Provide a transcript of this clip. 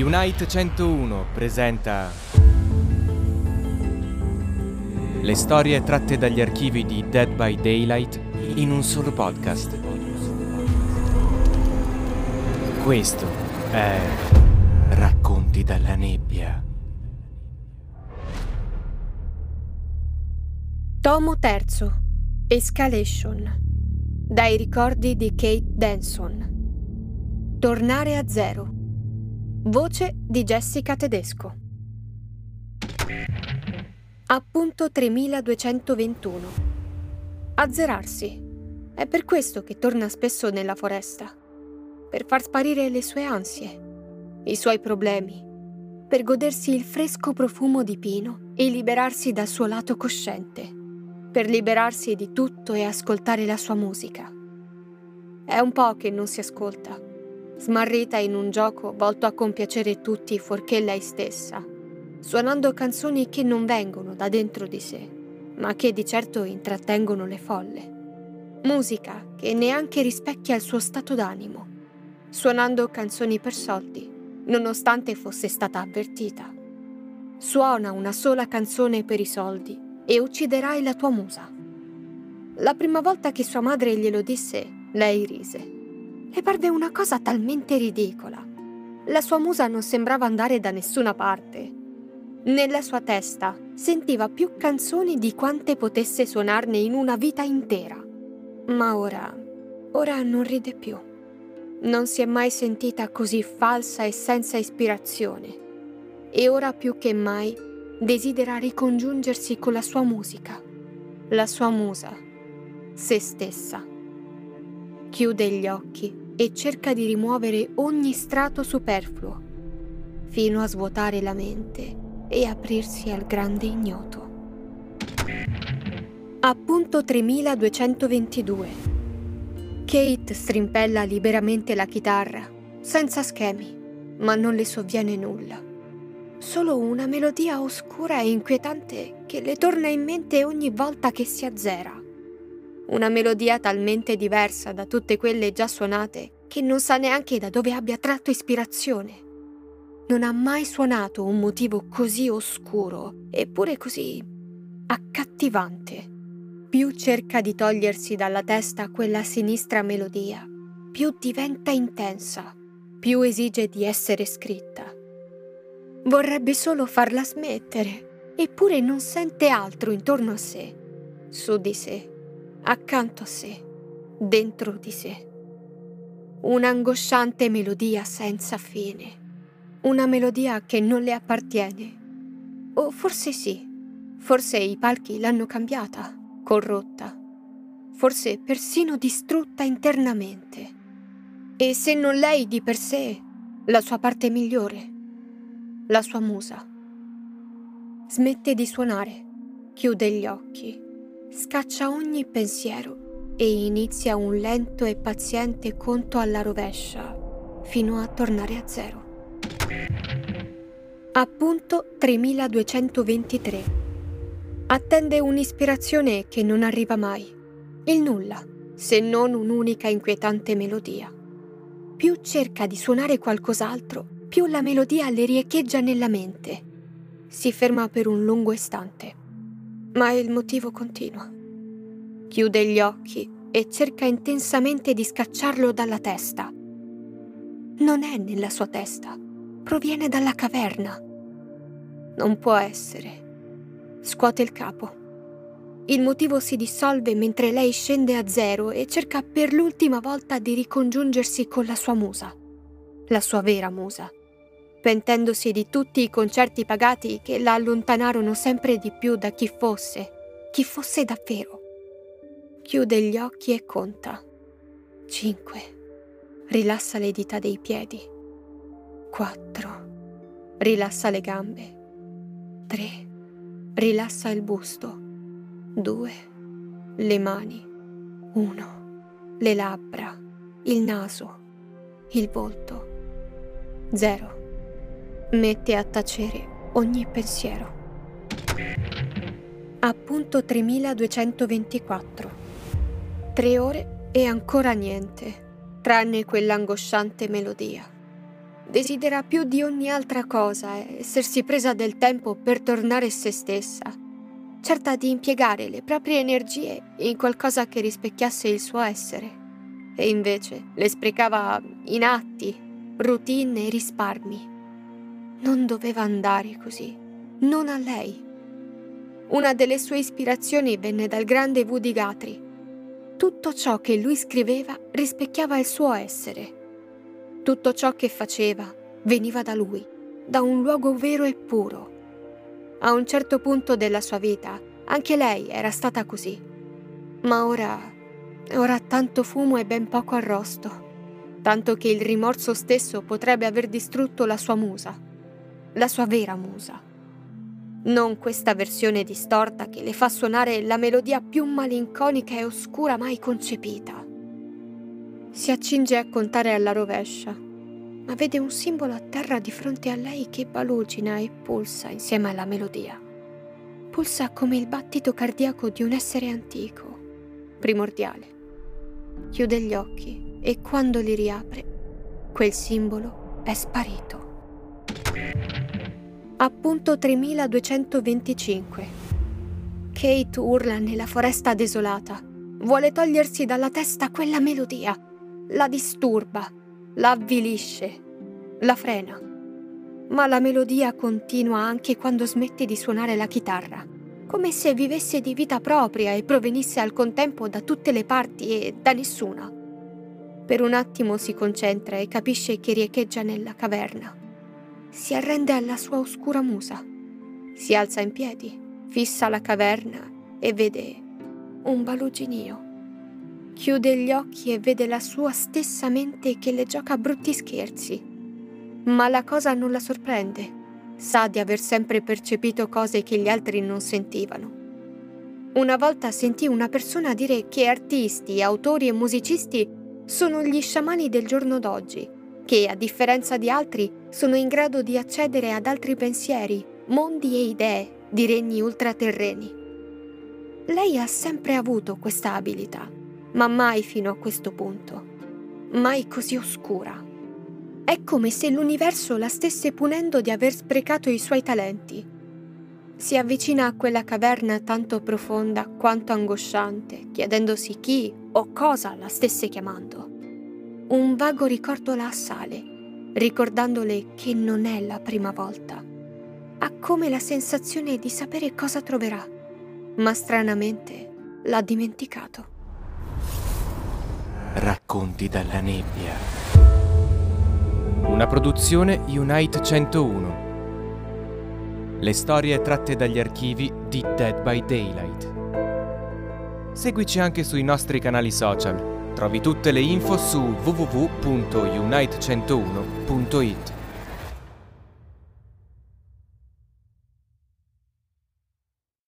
Unite 101 presenta le storie tratte dagli archivi di Dead by Daylight in un solo podcast. Questo è Racconti dalla nebbia. Tomo terzo. Escalation. Dai ricordi di Kate Denson. Tornare a zero. Voce di Jessica Tedesco. Appunto 3221. Azzerarsi. È per questo che torna spesso nella foresta. Per far sparire le sue ansie, i suoi problemi, per godersi il fresco profumo di pino e liberarsi dal suo lato cosciente, per liberarsi di tutto e ascoltare la sua musica. È un po' che non si ascolta, smarrita in un gioco volto a compiacere tutti fuorché lei stessa suonando canzoni che non vengono da dentro di sé, ma che di certo intrattengono le folle. Musica che neanche rispecchia il suo stato d'animo, suonando canzoni per soldi, nonostante fosse stata avvertita. Suona una sola canzone per i soldi e ucciderai la tua musa. La prima volta che sua madre glielo disse, lei rise. Le parve una cosa talmente ridicola. La sua musa non sembrava andare da nessuna parte nella sua testa sentiva più canzoni di quante potesse suonarne in una vita intera. Ma ora, ora non ride più. Non si è mai sentita così falsa e senza ispirazione. E ora più che mai desidera ricongiungersi con la sua musica, la sua musa, se stessa. Chiude gli occhi e cerca di rimuovere ogni strato superfluo, fino a svuotare la mente e aprirsi al grande ignoto. Appunto 3222. Kate strimpella liberamente la chitarra, senza schemi, ma non le sovviene nulla. Solo una melodia oscura e inquietante che le torna in mente ogni volta che si azzera. Una melodia talmente diversa da tutte quelle già suonate che non sa neanche da dove abbia tratto ispirazione non ha mai suonato un motivo così oscuro, eppure così accattivante. Più cerca di togliersi dalla testa quella sinistra melodia, più diventa intensa, più esige di essere scritta. Vorrebbe solo farla smettere, eppure non sente altro intorno a sé, su di sé, accanto a sé, dentro di sé. Un'angosciante melodia senza fine una melodia che non le appartiene. O forse sì, forse i palchi l'hanno cambiata, corrotta, forse persino distrutta internamente. E se non lei di per sé, la sua parte migliore, la sua musa. Smette di suonare, chiude gli occhi, scaccia ogni pensiero e inizia un lento e paziente conto alla rovescia fino a tornare a zero. Appunto 3223. Attende un'ispirazione che non arriva mai. Il nulla, se non un'unica inquietante melodia. Più cerca di suonare qualcos'altro, più la melodia le riecheggia nella mente. Si ferma per un lungo istante, ma il motivo continua. Chiude gli occhi e cerca intensamente di scacciarlo dalla testa. Non è nella sua testa proviene dalla caverna. Non può essere. Scuote il capo. Il motivo si dissolve mentre lei scende a zero e cerca per l'ultima volta di ricongiungersi con la sua musa, la sua vera musa, pentendosi di tutti i concerti pagati che la allontanarono sempre di più da chi fosse, chi fosse davvero. Chiude gli occhi e conta. Cinque. Rilassa le dita dei piedi. 4. Rilassa le gambe. 3. Rilassa il busto. 2. Le mani. 1. Le labbra. Il naso. Il volto. 0. Mette a tacere ogni pensiero. Appunto 3224. Tre ore e ancora niente, tranne quell'angosciante melodia desidera più di ogni altra cosa essersi presa del tempo per tornare se stessa, certa di impiegare le proprie energie in qualcosa che rispecchiasse il suo essere. E invece le sprecava in atti, routine e risparmi. Non doveva andare così, non a lei. Una delle sue ispirazioni venne dal grande Woody Guthrie. Tutto ciò che lui scriveva rispecchiava il suo essere. Tutto ciò che faceva veniva da lui, da un luogo vero e puro. A un certo punto della sua vita anche lei era stata così. Ma ora, ora tanto fumo e ben poco arrosto, tanto che il rimorso stesso potrebbe aver distrutto la sua musa, la sua vera musa. Non questa versione distorta che le fa suonare la melodia più malinconica e oscura mai concepita. Si accinge a contare alla rovescia, ma vede un simbolo a terra di fronte a lei che balugina e pulsa insieme alla melodia pulsa come il battito cardiaco di un essere antico, primordiale. Chiude gli occhi e quando li riapre, quel simbolo è sparito. Appunto 3225. Kate urla nella foresta desolata. Vuole togliersi dalla testa quella melodia. La disturba, la avvilisce, la frena ma la melodia continua anche quando smette di suonare la chitarra, come se vivesse di vita propria e provenisse al contempo da tutte le parti e da nessuna. Per un attimo si concentra e capisce che riecheggia nella caverna. Si arrende alla sua oscura musa. Si alza in piedi, fissa la caverna e vede un baluginio. Chiude gli occhi e vede la sua stessa mente che le gioca brutti scherzi ma la cosa non la sorprende. Sa di aver sempre percepito cose che gli altri non sentivano. Una volta sentì una persona dire che artisti, autori e musicisti sono gli sciamani del giorno d'oggi, che a differenza di altri sono in grado di accedere ad altri pensieri, mondi e idee di regni ultraterreni. Lei ha sempre avuto questa abilità, ma mai fino a questo punto, mai così oscura. È come se l'universo la stesse punendo di aver sprecato i suoi talenti. Si avvicina a quella caverna tanto profonda quanto angosciante, chiedendosi chi o cosa la stesse chiamando. Un vago ricordo la assale, ricordandole che non è la prima volta. Ha come la sensazione di sapere cosa troverà, ma stranamente l'ha dimenticato. Racconti dalla nebbia. Una produzione Unite 101. Le storie tratte dagli archivi di Dead by Daylight. Seguici anche sui nostri canali social. Trovi tutte le info su www.unite101.it.